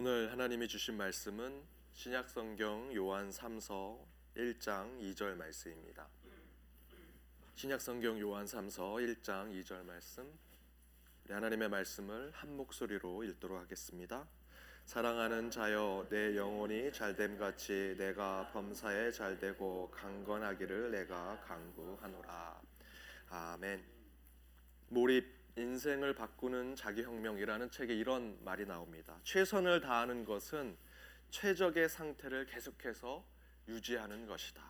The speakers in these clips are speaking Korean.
오늘 하나님이 주신 말씀은 신약 성경 요한 3서 1장 2절 말씀입니다. 신약 성경 요한 3서 1장 2절 말씀. 하나님의 말씀을 한 목소리로 읽도록 하겠습니다. 사랑하는 자여 내 영혼이 잘됨 같이 내가 범사에 잘되고 강건하기를 내가 강구하노라. 아멘. 몰입 인생을 바꾸는 자기혁명이라는 책에 이런 말이 나옵니다. 최선을 다하는 것은 최적의 상태를 계속해서 유지하는 것이다.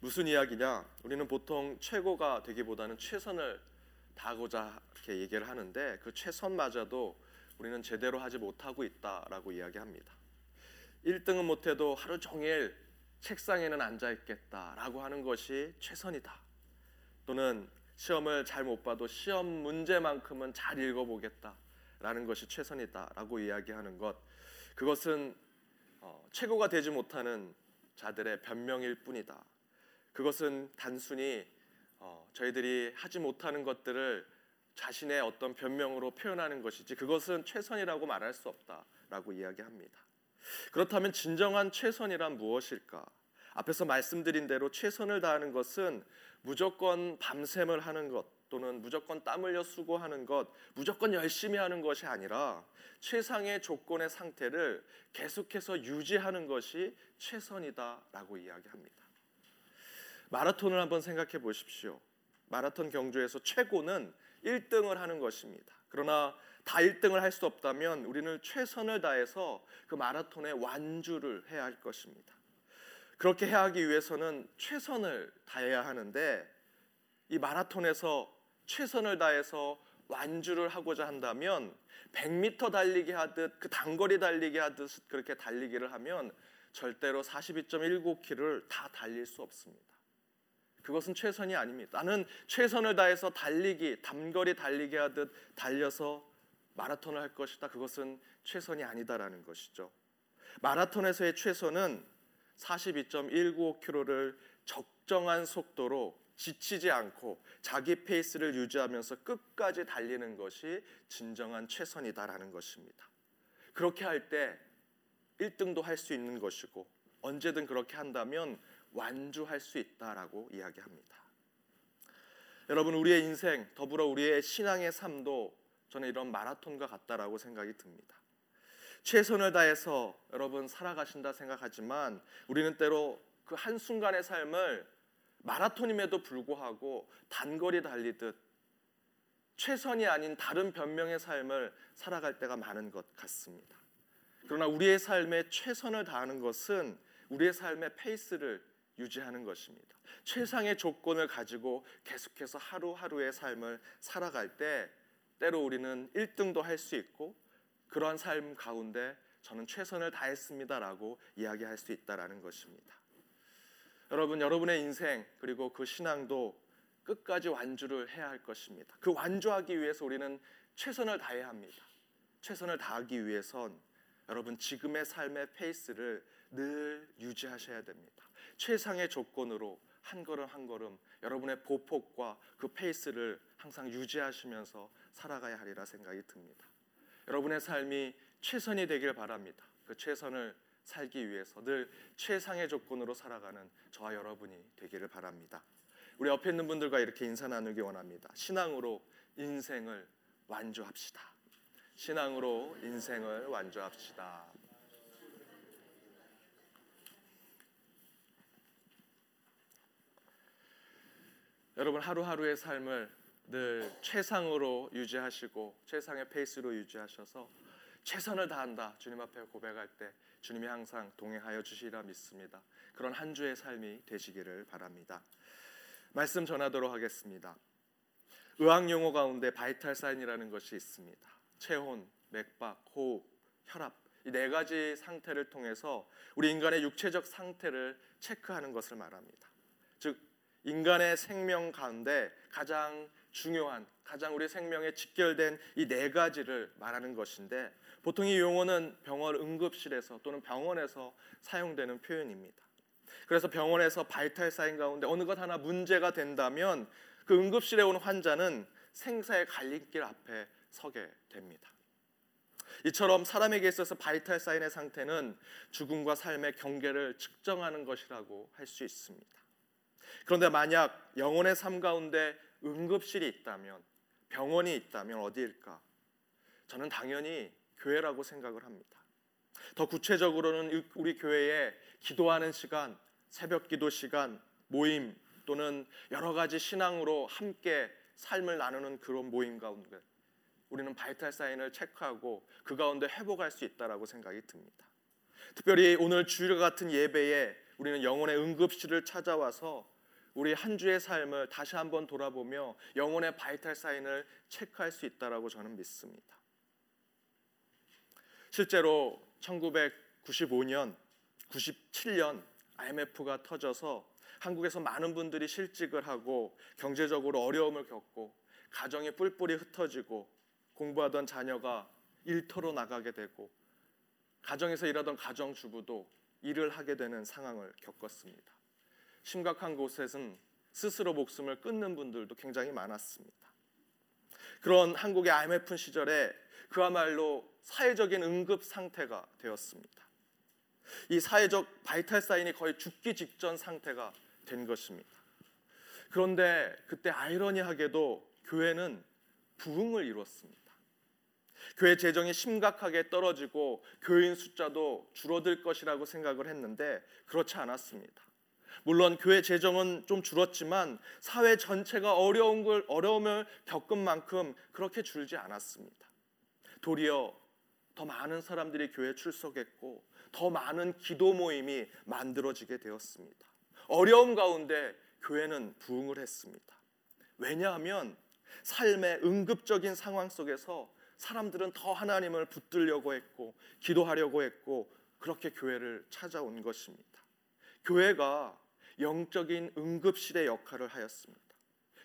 무슨 이야기냐? 우리는 보통 최고가 되기보다는 최선을 다하고자 이렇게 얘기를 하는데 그 최선마저도 우리는 제대로 하지 못하고 있다라고 이야기합니다. 1등은 못해도 하루 종일 책상에는 앉아 있겠다라고 하는 것이 최선이다. 또는 시험을 잘 못 봐도 시험 문제만큼은 잘 읽어보겠다라는 것이 최선이다라고 이야기하는 것 그것은 어, 최고가 되지 못하는 자들의 변명일 뿐이다. 그것은 단순히 어, 저희들이 하지 못하는 것들을 자신의 어떤 변명으로 표현하는 것이지 그것은 최선이라고 말할 수 없다라고 이야기합니다. 그렇다면 진정한 최선이란 무엇일까? 앞에서 말씀드린 대로 최선을 다하는 것은 무조건 밤샘을 하는 것 또는 무조건 땀 흘려 수고하는 것, 무조건 열심히 하는 것이 아니라 최상의 조건의 상태를 계속해서 유지하는 것이 최선이다라고 이야기합니다. 마라톤을 한번 생각해 보십시오. 마라톤 경주에서 최고는 1등을 하는 것입니다. 그러나 다 1등을 할 수 없다면 우리는 최선을 다해서 그 마라톤의 완주를 해야 할 것입니다. 그렇게 해야 하기 위해서는 최선을 다해야 하는데 이 마라톤에서 최선을 다해서 완주를 하고자 한다면 100m 달리기 하듯 그 단거리 달리기 하듯 그렇게 달리기를 하면 절대로 42.19km를 다 달릴 수 없습니다. 그것은 최선이 아닙니다. 나는 최선을 다해서 달리기, 단거리 달리기 하듯 달려서 마라톤을 할 것이다. 그것은 최선이 아니다라는 것이죠. 마라톤에서의 최선은 42.195km를 적정한 속도로 지치지 않고 자기 페이스를 유지하면서 끝까지 달리는 것이 진정한 최선이다라는 것입니다. 그렇게 할 때 1등도 할 수 있는 것이고 언제든 그렇게 한다면 완주할 수 있다라고 이야기합니다. 여러분 우리의 인생 더불어 우리의 신앙의 삶도 저는 이런 마라톤과 같다라고 생각이 듭니다. 최선을 다해서 여러분 살아가신다 생각하지만 우리는 때로 그 한순간의 삶을 마라톤임에도 불구하고 단거리 달리듯 최선이 아닌 다른 변명의 삶을 살아갈 때가 많은 것 같습니다. 그러나 우리의 삶에 최선을 다하는 것은 우리의 삶의 페이스를 유지하는 것입니다. 최상의 조건을 가지고 계속해서 하루하루의 삶을 살아갈 때 때로 우리는 1등도 할 수 있고 그러한 삶 가운데 저는 최선을 다했습니다라고 이야기할 수 있다라는 것입니다. 여러분, 여러분의 인생 그리고 그 신앙도 끝까지 완주를 해야 할 것입니다. 그 완주하기 위해서 우리는 최선을 다해야 합니다. 최선을 다하기 위해선 여러분 지금의 삶의 페이스를 늘 유지하셔야 됩니다. 최상의 조건으로 한 걸음 한 걸음 여러분의 보폭과 그 페이스를 항상 유지하시면서 살아가야 하리라 생각이 듭니다. 여러분의 삶이 최선이 되길 바랍니다. 그 최선을 살기 위해서 늘 최상의 조건으로 살아가는 저와 여러분이 되기를 바랍니다. 우리 옆에 있는 분들과 이렇게 인사 나누기 원합니다. 신앙으로 인생을 완주합시다. 신앙으로 인생을 완주합시다. 여러분 하루하루의 삶을 늘 최상으로 유지하시고 최상의 페이스로 유지하셔서 최선을 다한다 주님 앞에 고백할 때 주님이 항상 동행하여 주시리라 믿습니다. 그런 한 주의 삶이 되시기를 바랍니다. 말씀 전하도록 하겠습니다. 의학 용어 가운데 vital sign이라는 것이 있습니다. 체온, 맥박, 호흡, 혈압 이 네 가지 상태를 통해서 우리 인간의 육체적 상태를 체크하는 것을 말합니다. 즉 인간의 생명 가운데 가장 중요한 가장 우리 생명에 직결된 이 네 가지를 말하는 것인데 보통 이 용어는 병원 응급실에서 또는 병원에서 사용되는 표현입니다. 그래서 병원에서 바이탈 사인 가운데 어느 것 하나 문제가 된다면 그 응급실에 온 환자는 생사의 갈림길 앞에 서게 됩니다. 이처럼 사람에게 있어서 바이탈 사인의 상태는 죽음과 삶의 경계를 측정하는 것이라고 할 수 있습니다. 그런데 만약 영혼의 삶 가운데 응급실이 있다면 병원이 있다면 어디일까? 저는 당연히 교회라고 생각을 합니다. 더 구체적으로는 우리 교회에 기도하는 시간, 새벽 기도 시간, 모임 또는 여러 가지 신앙으로 함께 삶을 나누는 그런 모임 가운데 우리는 바이탈 사인을 체크하고 그 가운데 회복할 수 있다라고 생각이 듭니다. 특별히 오늘 주일 같은 예배에 우리는 영혼의 응급실을 찾아와서 우리 한 주의 삶을 다시 한번 돌아보며 영혼의 바이탈 사인을 체크할 수 있다라고 저는 믿습니다. 실제로 1995년, 97년 IMF가 터져서 한국에서 많은 분들이 실직을 하고 경제적으로 어려움을 겪고 가정이 뿔뿔이 흩어지고 공부하던 자녀가 일터로 나가게 되고 가정에서 일하던 가정주부도 일을 하게 되는 상황을 겪었습니다. 심각한 곳에서는 스스로 목숨을 끊는 분들도 굉장히 많았습니다. 그런 한국의 IMF 시절에 그야말로 사회적인 응급 상태가 되었습니다. 이 사회적 바이탈 사인이 거의 죽기 직전 상태가 된 것입니다. 그런데 그때 아이러니하게도 교회는 부흥을 이뤘습니다. 교회 재정이 심각하게 떨어지고 교인 숫자도 줄어들 것이라고 생각을 했는데 그렇지 않았습니다. 물론 교회 재정은 좀 줄었지만 사회 전체가 어려운 걸 어려움을 겪은 만큼 그렇게 줄지 않았습니다. 도리어 더 많은 사람들이 교회 출석했고 더 많은 기도 모임이 만들어지게 되었습니다. 어려움 가운데 교회는 부흥을 했습니다. 왜냐하면 삶의 응급적인 상황 속에서 사람들은 더 하나님을 붙들려고 했고 기도하려고 했고 그렇게 교회를 찾아온 것입니다. 교회가 영적인 응급실의 역할을 하였습니다.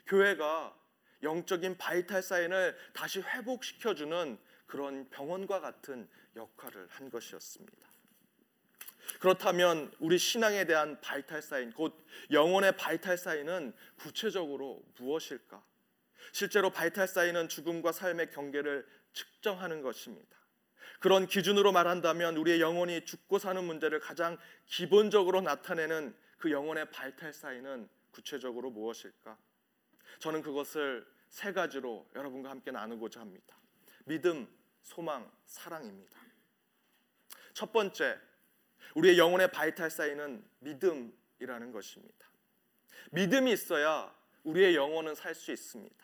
교회가 영적인 바이탈 사인을 다시 회복시켜주는 그런 병원과 같은 역할을 한 것이었습니다. 그렇다면 우리 신앙에 대한 vital sign, 곧 영혼의 vital sign은 구체적으로 무엇일까? 실제로 vital sign은 죽음과 삶의 경계를 측정하는 것입니다. 그런 기준으로 말한다면 우리의 영혼이 죽고 사는 문제를 가장 기본적으로 나타내는 그 영혼의 vital sign은 구체적으로 무엇일까? 저는 그것을 세 가지로 여러분과 함께 나누고자 합니다. 믿음, 소망, 사랑입니다. 첫 번째, 우리의 영혼의 바이탈 사인은 믿음이라는 것입니다. 믿음이 있어야 우리의 영혼은 살 수 있습니다.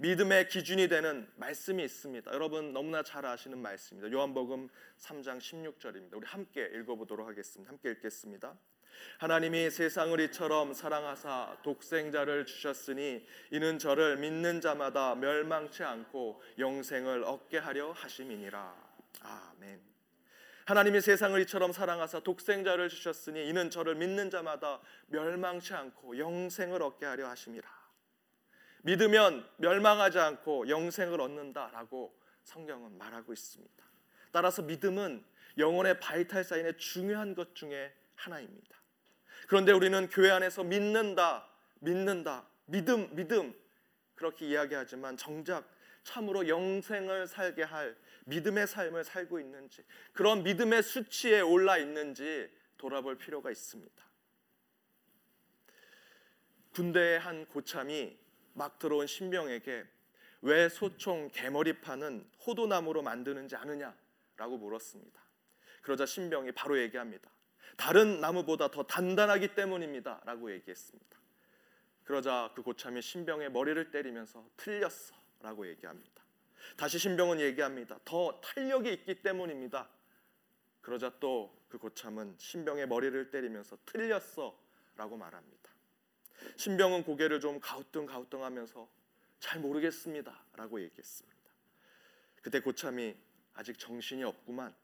믿음의 기준이 되는 말씀이 있습니다. 여러분 너무나 잘 아시는 말씀입니다. 요한복음 3장 16절입니다. 우리 함께 읽어보도록 하겠습니다. 함께 읽겠습니다. 하나님이 세상을 이처럼 사랑하사 독생자를 주셨으니 이는 저를 믿는 자마다 멸망치 않고 영생을 얻게 하려 하심이니라. 아멘. 하나님이 세상을 이처럼 사랑하사 독생자를 주셨으니 이는 저를 믿는 자마다 멸망치 않고 영생을 얻게 하려 하심이라. 믿으면 멸망하지 않고 영생을 얻는다라고 성경은 말하고 있습니다. 따라서 믿음은 영혼의 바이탈 사인의 중요한 것 중에 하나입니다. 그런데 우리는 교회 안에서 믿는다, 믿는다, 믿음, 믿음 그렇게 이야기하지만 정작 참으로 영생을 살게 할 믿음의 삶을 살고 있는지 그런 믿음의 수치에 올라 있는지 돌아볼 필요가 있습니다. 군대의 한 고참이 막 들어온 신병에게 왜 소총 개머리판은 호도나무로 만드는지 아느냐라고 물었습니다. 그러자 신병이 바로 얘기합니다. 다른 나무보다 더 단단하기 때문입니다. 라고 얘기했습니다. 그러자 그 고참이 신병의 머리를 때리면서 틀렸어. 라고 얘기합니다. 다시 신병은 얘기합니다. 더 탄력이 있기 때문입니다. 그러자 또 그 고참은 신병의 머리를 때리면서 틀렸어. 라고 말합니다. 신병은 고개를 좀 가우뚱가우뚱 하면서 잘 모르겠습니다. 라고 얘기했습니다. 그때 고참이 아직 정신이 없구만.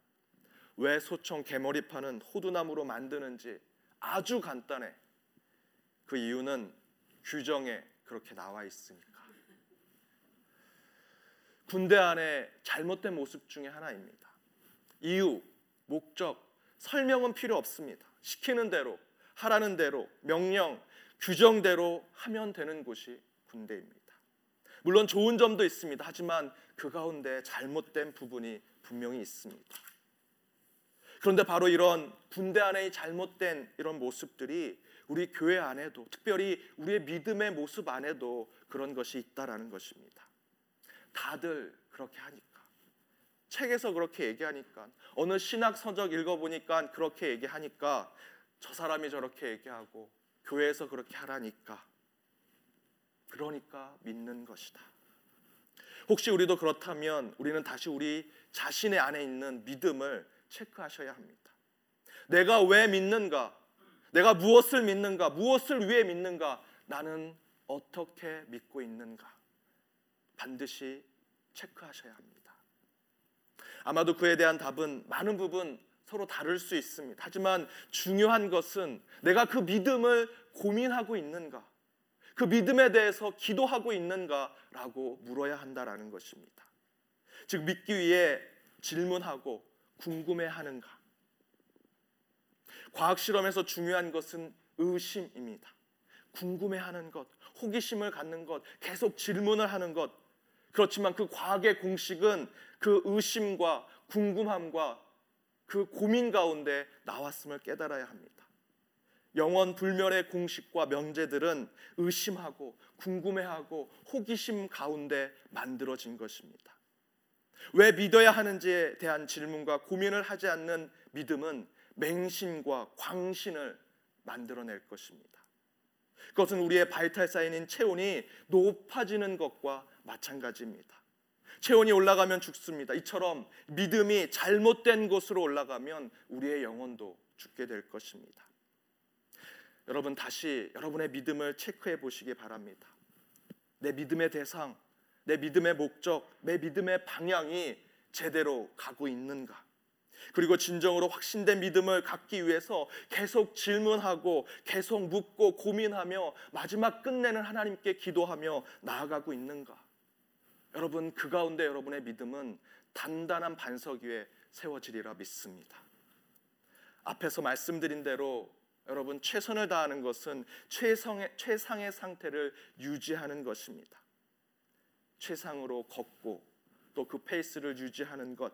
왜 소총 개머리판은 호두나무로 만드는지 아주 간단해. 그 이유는 규정에 그렇게 나와 있으니까. 군대 안에 잘못된 모습 중에 하나입니다. 이유, 목적, 설명은 필요 없습니다. 시키는 대로, 하라는 대로, 명령, 규정대로 하면 되는 곳이 군대입니다. 물론 좋은 점도 있습니다. 하지만 그 가운데 잘못된 부분이 분명히 있습니다. 그런데 바로 이런 군대 안의 잘못된 이런 모습들이 우리 교회 안에도 특별히 우리의 믿음의 모습 안에도 그런 것이 있다라는 것입니다. 다들 그렇게 하니까 책에서 그렇게 얘기하니까 어느 신학 서적 읽어보니까 그렇게 얘기하니까 저 사람이 저렇게 얘기하고 교회에서 그렇게 하라니까 그러니까 믿는 것이다. 혹시 우리도 그렇다면 우리는 다시 우리 자신의 안에 있는 믿음을 체크하셔야 합니다. 내가 왜 믿는가? 내가 무엇을 믿는가? 무엇을 위해 믿는가? 나는 어떻게 믿고 있는가? 반드시 체크하셔야 합니다. 아마도 그에 대한 답은 많은 부분 서로 다를 수 있습니다. 하지만 중요한 것은 내가 그 믿음을 고민하고 있는가? 그 믿음에 대해서 기도하고 있는가라고 물어야 한다라는 것입니다. 즉 믿기 위해 질문하고 궁금해하는가? 과학 실험에서 중요한 것은 의심입니다. 궁금해하는 것, 호기심을 갖는 것, 계속 질문을 하는 것. 그렇지만 그 과학의 공식은 그 의심과 궁금함과 그 고민 가운데 나왔음을 깨달아야 합니다. 영원 불멸의 공식과 명제들은 의심하고 궁금해하고 호기심 가운데 만들어진 것입니다. 왜 믿어야 하는지에 대한 질문과 고민을 하지 않는 믿음은 맹신과 광신을 만들어낼 것입니다. 그것은 우리의 바이탈 사인인 체온이 높아지는 것과 마찬가지입니다. 체온이 올라가면 죽습니다. 이처럼 믿음이 잘못된 곳으로 올라가면 우리의 영혼도 죽게 될 것입니다. 여러분 다시 여러분의 믿음을 체크해 보시기 바랍니다. 내 믿음의 대상, 내 믿음의 목적, 내 믿음의 방향이 제대로 가고 있는가? 그리고 진정으로 확신된 믿음을 갖기 위해서 계속 질문하고 계속 묻고 고민하며 마지막 끝내는 하나님께 기도하며 나아가고 있는가? 여러분 그 가운데 여러분의 믿음은 단단한 반석 위에 세워지리라 믿습니다. 앞에서 말씀드린 대로 여러분 최선을 다하는 것은 최상의, 최상의 상태를 유지하는 것입니다. 최상으로 걷고 또 그 페이스를 유지하는 것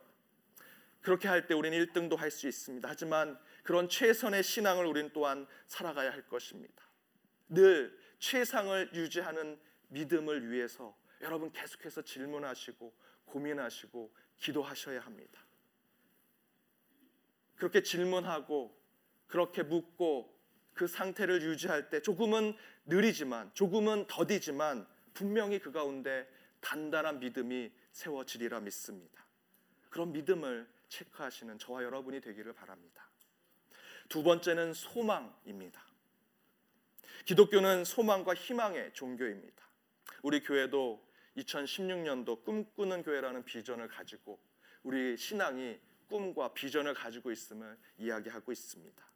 그렇게 할 때 우리는 1등도 할 수 있습니다. 하지만 그런 최선의 신앙을 우리는 또한 살아가야 할 것입니다. 늘 최상을 유지하는 믿음을 위해서 여러분 계속해서 질문하시고 고민하시고 기도하셔야 합니다. 그렇게 질문하고 그렇게 묻고 그 상태를 유지할 때 조금은 느리지만 조금은 더디지만 분명히 그 가운데 단단한 믿음이 세워지리라 믿습니다. 그런 믿음을 체크하시는 저와 여러분이 되기를 바랍니다. 두 번째는 소망입니다. 기독교는 소망과 희망의 종교입니다. 우리 교회도 2016년도 꿈꾸는 교회라는 비전을 가지고 우리 신앙이 꿈과 비전을 가지고 있음을 이야기하고 있습니다.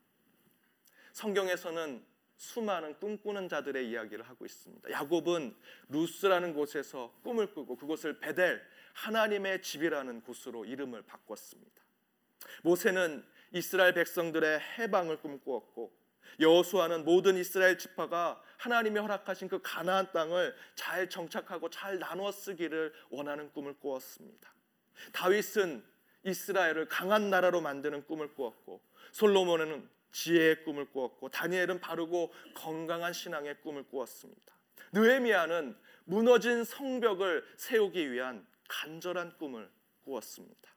성경에서는 수많은 꿈꾸는 자들의 이야기를 하고 있습니다. 야곱은 루스라는 곳에서 꿈을 꾸고 그곳을 베델 하나님의 집이라는 곳으로 이름을 바꿨습니다. 모세는 이스라엘 백성들의 해방을 꿈꾸었고 여호수아는 모든 이스라엘 지파가 하나님이 허락하신 그 가나안 땅을 잘 정착하고 잘 나누어 쓰기를 원하는 꿈을 꾸었습니다. 다윗은 이스라엘을 강한 나라로 만드는 꿈을 꾸었고 솔로몬은 지혜의 꿈을 꾸었고 다니엘은 바르고 건강한 신앙의 꿈을 꾸었습니다. 느헤미야는 무너진 성벽을 세우기 위한 간절한 꿈을 꾸었습니다.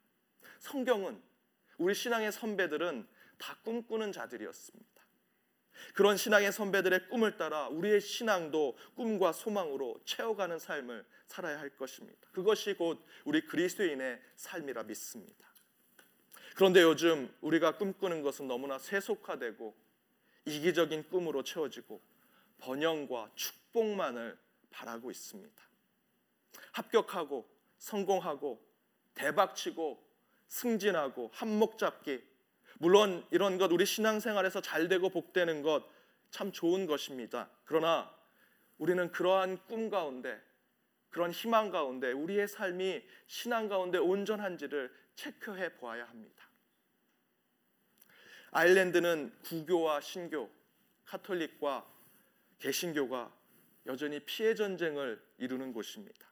성경은 우리 신앙의 선배들은 다 꿈꾸는 자들이었습니다. 그런 신앙의 선배들의 꿈을 따라 우리의 신앙도 꿈과 소망으로 채워가는 삶을 살아야 할 것입니다. 그것이 곧 우리 그리스도인의 삶이라 믿습니다. 그런데 요즘 우리가 꿈꾸는 것은 너무나 세속화되고 이기적인 꿈으로 채워지고 번영과 축복만을 바라고 있습니다. 합격하고 성공하고 대박치고 승진하고 한몫 잡기 물론 이런 것 우리 신앙생활에서 잘 되고 복되는 것 참 좋은 것입니다. 그러나 우리는 그러한 꿈 가운데 그런 희망 가운데 우리의 삶이 신앙 가운데 온전한지를 체크해 보아야 합니다. 아일랜드는 구교와 신교, 카톨릭과 개신교가 여전히 피해 전쟁을 이루는 곳입니다.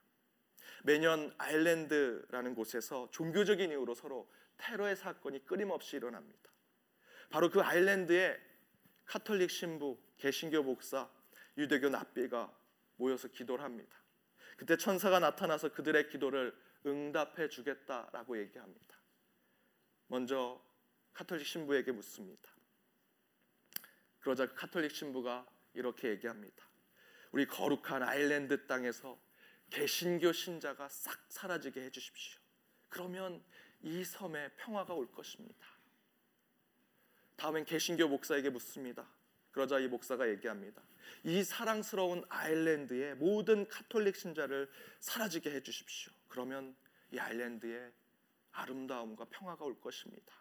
매년 아일랜드라는 곳에서 종교적인 이유로 서로 테러의 사건이 끊임없이 일어납니다. 바로 그 아일랜드에 카톨릭 신부, 개신교 목사, 유대교 납비가 모여서 기도를 합니다. 그때 천사가 나타나서 그들의 기도를 응답해 주겠다라고 얘기합니다. 먼저 카톨릭 신부에게 묻습니다. 그러자 그 카톨릭 신부가 이렇게 얘기합니다. 우리 거룩한 아일랜드 땅에서 개신교 신자가 싹 사라지게 해 주십시오. 그러면 이 섬에 평화가 올 것입니다. 다음엔 개신교 목사에게 묻습니다. 그러자 이 목사가 얘기합니다. 이 사랑스러운 아일랜드의 모든 카톨릭 신자를 사라지게 해 주십시오. 그러면 이 아일랜드에 아름다움과 평화가 올 것입니다.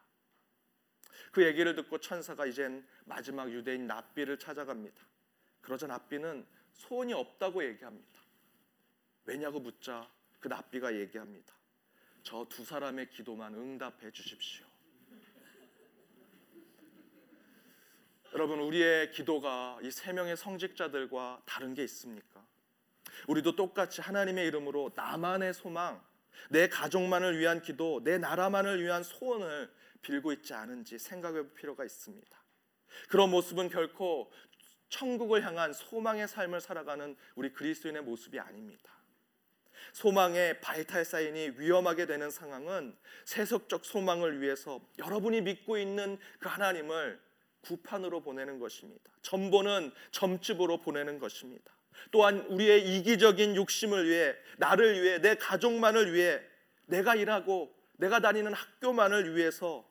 그 얘기를 듣고 천사가 이젠 마지막 유대인 납비를 찾아갑니다. 그러자 납비는 소원이 없다고 얘기합니다. 왜냐고 묻자 그 납비가 얘기합니다. 저 두 사람의 기도만 응답해 주십시오. 여러분 우리의 기도가 이 세 명의 성직자들과 다른 게 있습니까? 우리도 똑같이 하나님의 이름으로 나만의 소망, 내 가족만을 위한 기도, 내 나라만을 위한 소원을 빌고 있지 않은지 생각해 볼 필요가 있습니다. 그런 모습은 결코 천국을 향한 소망의 삶을 살아가는 우리 그리스도인의 모습이 아닙니다. 소망의 바이탈 사인이 위험하게 되는 상황은 세속적 소망을 위해서 여러분이 믿고 있는 그 하나님을 구판으로 보내는 것입니다. 점보는 점집으로 보내는 것입니다. 또한 우리의 이기적인 욕심을 위해 나를 위해 내 가족만을 위해 내가 일하고 내가 다니는 학교만을 위해서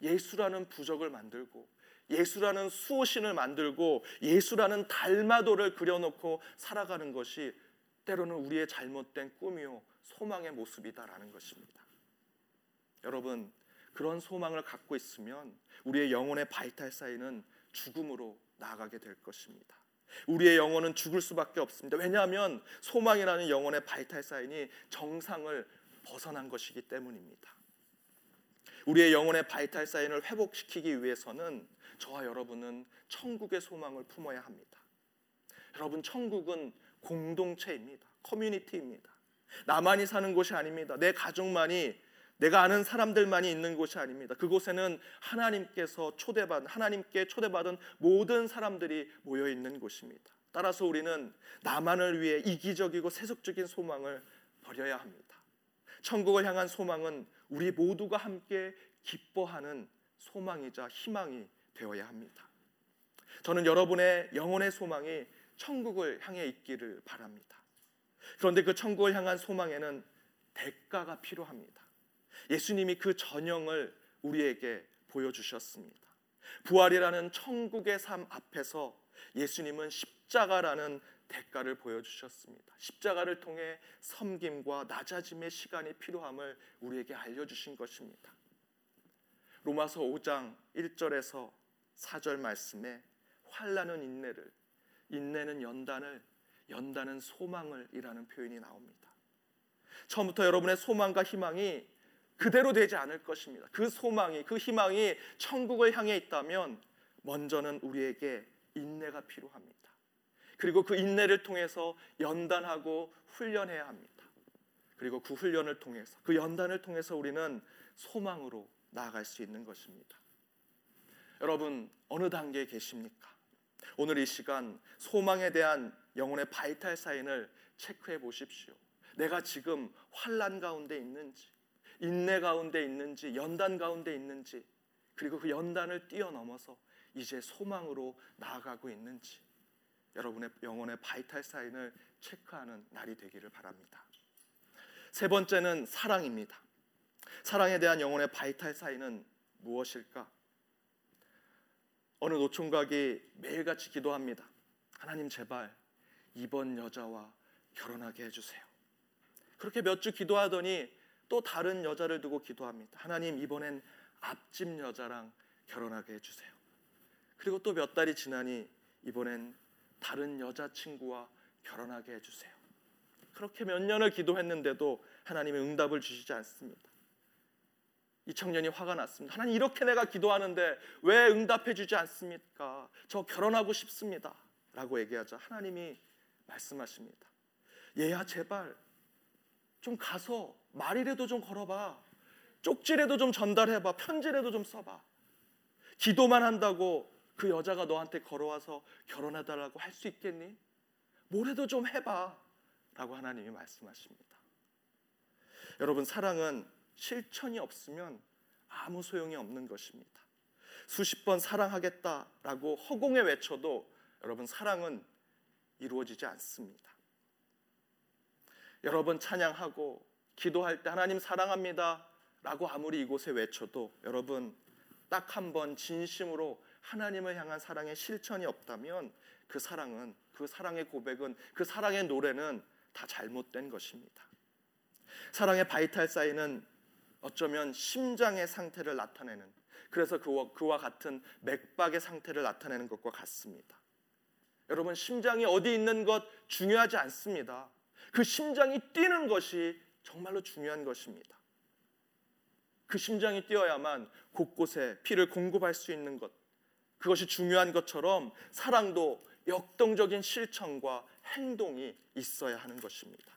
예수라는 부적을 만들고 예수라는 수호신을 만들고 예수라는 달마도를 그려놓고 살아가는 것이 때로는 우리의 잘못된 꿈이요 소망의 모습이다라는 것입니다. 여러분 그런 소망을 갖고 있으면 우리의 영혼의 바이탈 사이는 죽음으로 나아가게 될 것입니다. 우리의 영혼은 죽을 수밖에 없습니다. 왜냐하면 소망이라는 영혼의 바이탈 사인이 정상을 벗어난 것이기 때문입니다. 우리의 영혼의 바이탈 사인을 회복시키기 위해서는 저와 여러분은 천국의 소망을 품어야 합니다. 여러분 천국은 공동체입니다. 커뮤니티입니다. 나만이 사는 곳이 아닙니다. 내 가족만이 내가 아는 사람들만이 있는 곳이 아닙니다. 그곳에는 하나님께서 초대받은 하나님께 초대받은 모든 사람들이 모여 있는 곳입니다. 따라서 우리는 나만을 위해 이기적이고 세속적인 소망을 버려야 합니다. 천국을 향한 소망은 우리 모두가 함께 기뻐하는 소망이자 희망이 되어야 합니다. 저는 여러분의 영혼의 소망이 천국을 향해 있기를 바랍니다. 그런데 그 천국을 향한 소망에는 대가가 필요합니다. 예수님이 그 전형을 우리에게 보여주셨습니다. 부활이라는 천국의 삶 앞에서 예수님은 십자가라는 대가를 보여주셨습니다. 십자가를 통해 섬김과 낮아짐의 시간이 필요함을 우리에게 알려주신 것입니다. 로마서 5장 1절에서 4절 말씀에 환란은 인내를, 인내는 연단을, 연단은 소망을이라는 표현이 나옵니다. 처음부터 여러분의 소망과 희망이 그대로 되지 않을 것입니다. 그 소망이, 그 희망이 천국을 향해 있다면 먼저는 우리에게 인내가 필요합니다. 그리고 그 인내를 통해서 연단하고 훈련해야 합니다. 그리고 그 훈련을 통해서, 그 연단을 통해서 우리는 소망으로 나아갈 수 있는 것입니다. 여러분, 어느 단계에 계십니까? 오늘 이 시간 소망에 대한 영혼의 바이탈 사인을 체크해 보십시오. 내가 지금 환란 가운데 있는지, 인내 가운데 있는지 연단 가운데 있는지 그리고 그 연단을 뛰어넘어서 이제 소망으로 나아가고 있는지 여러분의 영혼의 바이탈 사인을 체크하는 날이 되기를 바랍니다. 세 번째는 사랑입니다. 사랑에 대한 영혼의 바이탈 사인은 무엇일까? 어느 노총각이 매일같이 기도합니다. 하나님 제발 이번 여자와 결혼하게 해주세요. 그렇게 몇 주 기도하더니 또 다른 여자를 두고 기도합니다. 하나님 이번엔 앞집 여자랑 결혼하게 해주세요. 그리고 또 몇 달이 지나니 이번엔 다른 여자친구와 결혼하게 해주세요. 그렇게 몇 년을 기도했는데도 하나님의 응답을 주시지 않습니다. 이 청년이 화가 났습니다. 하나님 이렇게 내가 기도하는데 왜 응답해 주지 않습니까? 저 결혼하고 싶습니다. 라고 얘기하자 하나님이 말씀하십니다. 얘야 제발 좀 가서 말이라도 좀 걸어봐. 쪽지라도 좀 전달해봐. 편지라도 좀 써봐. 기도만 한다고 그 여자가 너한테 걸어와서 결혼해달라고 할 수 있겠니? 뭐라도 좀 해봐. 라고 하나님이 말씀하십니다. 여러분, 사랑은 실천이 없으면 아무 소용이 없는 것입니다. 수십 번 사랑하겠다라고 허공에 외쳐도 여러분, 사랑은 이루어지지 않습니다. 여러 번 찬양하고 기도할 때 하나님 사랑합니다 라고 아무리 이곳에 외쳐도 여러분 딱 한 번 진심으로 하나님을 향한 사랑의 실천이 없다면 그 사랑은 그 사랑의 고백은 그 사랑의 노래는 다 잘못된 것입니다. 사랑의 바이탈 사인은 어쩌면 심장의 상태를 나타내는 그래서 그와, 그와 같은 맥박의 상태를 나타내는 것과 같습니다. 여러분 심장이 어디 있는 것 중요하지 않습니다. 그 심장이 뛰는 것이 정말로 중요한 것입니다. 그 심장이 뛰어야만 곳곳에 피를 공급할 수 있는 것 그것이 중요한 것처럼 사랑도 역동적인 실천과 행동이 있어야 하는 것입니다.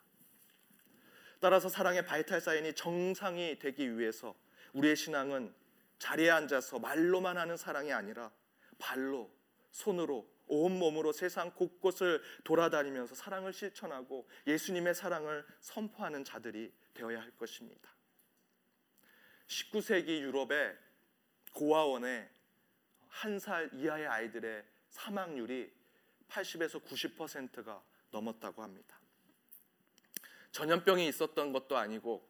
따라서 사랑의 바이탈 사인이 정상이 되기 위해서 우리의 신앙은 자리에 앉아서 말로만 하는 사랑이 아니라 발로, 손으로, 온몸으로 세상 곳곳을 돌아다니면서 사랑을 실천하고 예수님의 사랑을 선포하는 자들이 되어야 할 것입니다. 19세기 유럽의 고아원에 한 살 이하의 아이들의 사망률이 80에서 90%가 넘었다고 합니다. 전염병이 있었던 것도 아니고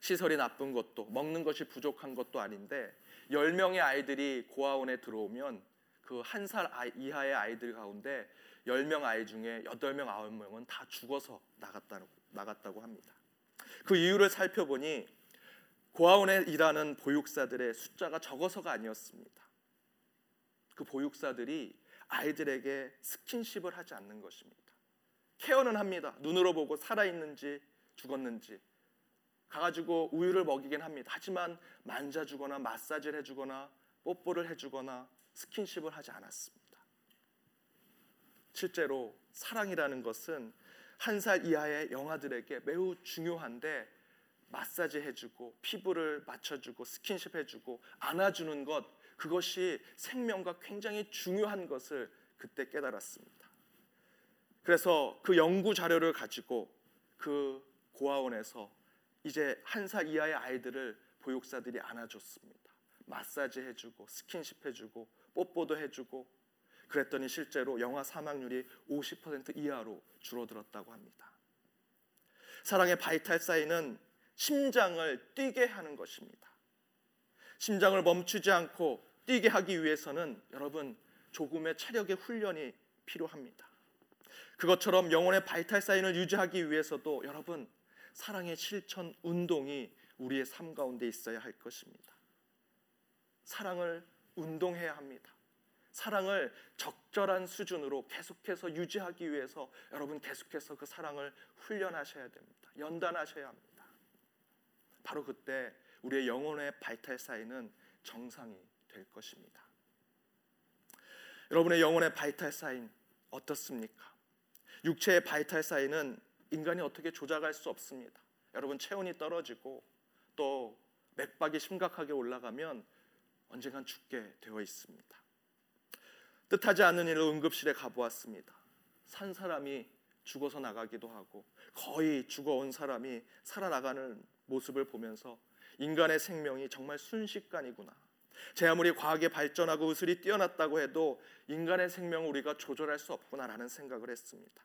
시설이 나쁜 것도 먹는 것이 부족한 것도 아닌데 10명의 아이들이 고아원에 들어오면 그 한 살 이하의 아이들 가운데 10명 아이 중에 8명, 9명은 다 죽어서 나갔다고, 나갔다고 합니다. 그 이유를 살펴보니 고아원에 일하는 보육사들의 숫자가 적어서가 아니었습니다. 그 보육사들이 아이들에게 스킨십을 하지 않는 것입니다. 케어는 합니다. 눈으로 보고 살아있는지 죽었는지 가가지고 우유를 먹이긴 합니다. 하지만 만져주거나 마사지를 해주거나 뽀뽀를 해주거나 스킨십을 하지 않았습니다. 실제로 사랑이라는 것은 한 살 이하의 영아들에게 매우 중요한데 마사지 해주고 피부를 맞춰주고 스킨십 해주고 안아주는 것 그것이 생명과 굉장히 중요한 것을 그때 깨달았습니다. 그래서 그 연구 자료를 가지고 그 고아원에서 이제 한 살 이하의 아이들을 보육사들이 안아줬습니다. 마사지 해주고 스킨십 해주고 뽀뽀도 해주고 그랬더니 실제로 영아 사망률이 50% 이하로 줄어들었다고 합니다. 사랑의 바이탈 사인은 심장을 뛰게 하는 것입니다. 심장을 멈추지 않고 뛰게 하기 위해서는 여러분 조금의 체력의 훈련이 필요합니다. 그것처럼 영혼의 바이탈 사인을 유지하기 위해서도 여러분 사랑의 실천 운동이 우리의 삶 가운데 있어야 할 것입니다. 사랑을 운동해야 합니다. 사랑을 적절한 수준으로 계속해서 유지하기 위해서 여러분 계속해서 그 사랑을 훈련하셔야 됩니다. 연단하셔야 합니다. 바로 그때 우리의 영혼의 vital sign은 정상이 될 것입니다. 여러분의 영혼의 vital sign 어떻습니까? 육체의 vital sign은 인간이 어떻게 조작할 수 없습니다. 여러분 체온이 떨어지고 또 맥박이 심각하게 올라가면 언젠간 죽게 되어 있습니다. 뜻하지 않는 일로 응급실에 가보았습니다. 산 사람이 죽어서 나가기도 하고 거의 죽어온 사람이 살아나가는 모습을 보면서 인간의 생명이 정말 순식간이구나. 제 아무리 과학이 발전하고 의술이 뛰어났다고 해도 인간의 생명을 우리가 조절할 수 없구나라는 생각을 했습니다.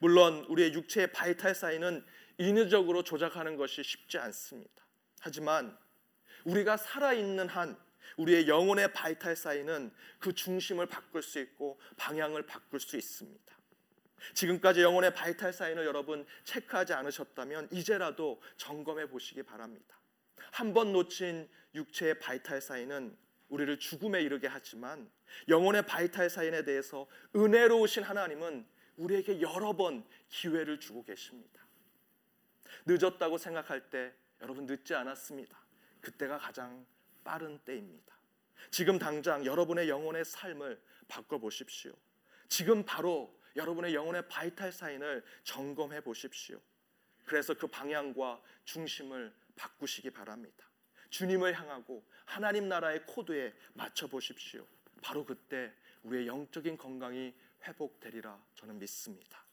물론 우리의 육체의 바이탈 사인은 인위적으로 조작하는 것이 쉽지 않습니다. 하지만 우리가 살아있는 한 우리의 영혼의 바이탈 사인은 그 중심을 바꿀 수 있고 방향을 바꿀 수 있습니다. 지금까지 영혼의 vital sign을 여러분 체크하지 않으셨다면 이제라도 점검해 보시기 바랍니다. 한 번 놓친 육체의 vital sign은 우리를 죽음에 이르게 하지만 영혼의 vital sign에 대해서 은혜로우신 하나님은 우리에게 여러 번 기회를 주고 계십니다. 늦었다고 생각할 때 여러분 늦지 않았습니다. 그때가 가장 빠른 때입니다. 지금 당장 여러분의 영혼의 삶을 바꿔 보십시오. 지금 바로 여러분의 영혼의 바이탈 사인을 점검해 보십시오. 그래서 그 방향과 중심을 바꾸시기 바랍니다. 주님을 향하고 하나님 나라의 코드에 맞춰 보십시오. 바로 그때 우리의 영적인 건강이 회복되리라 저는 믿습니다.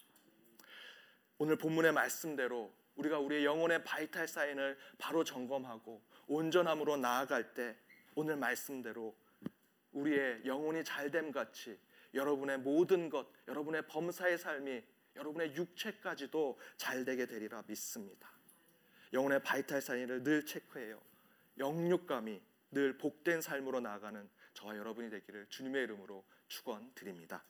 오늘 본문의 말씀대로 우리가 우리의 영혼의 바이탈 사인을 바로 점검하고 온전함으로 나아갈 때 오늘 말씀대로 우리의 영혼이 잘됨 같이 여러분의 모든 것, 여러분의 범사의 삶이 여러분의 육체까지도 잘 되게 되리라 믿습니다. 영혼의 바이탈 사인을 늘 체크해요. 영육감이 늘 복된 삶으로 나아가는 저와 여러분이 되기를 주님의 이름으로 축원드립니다.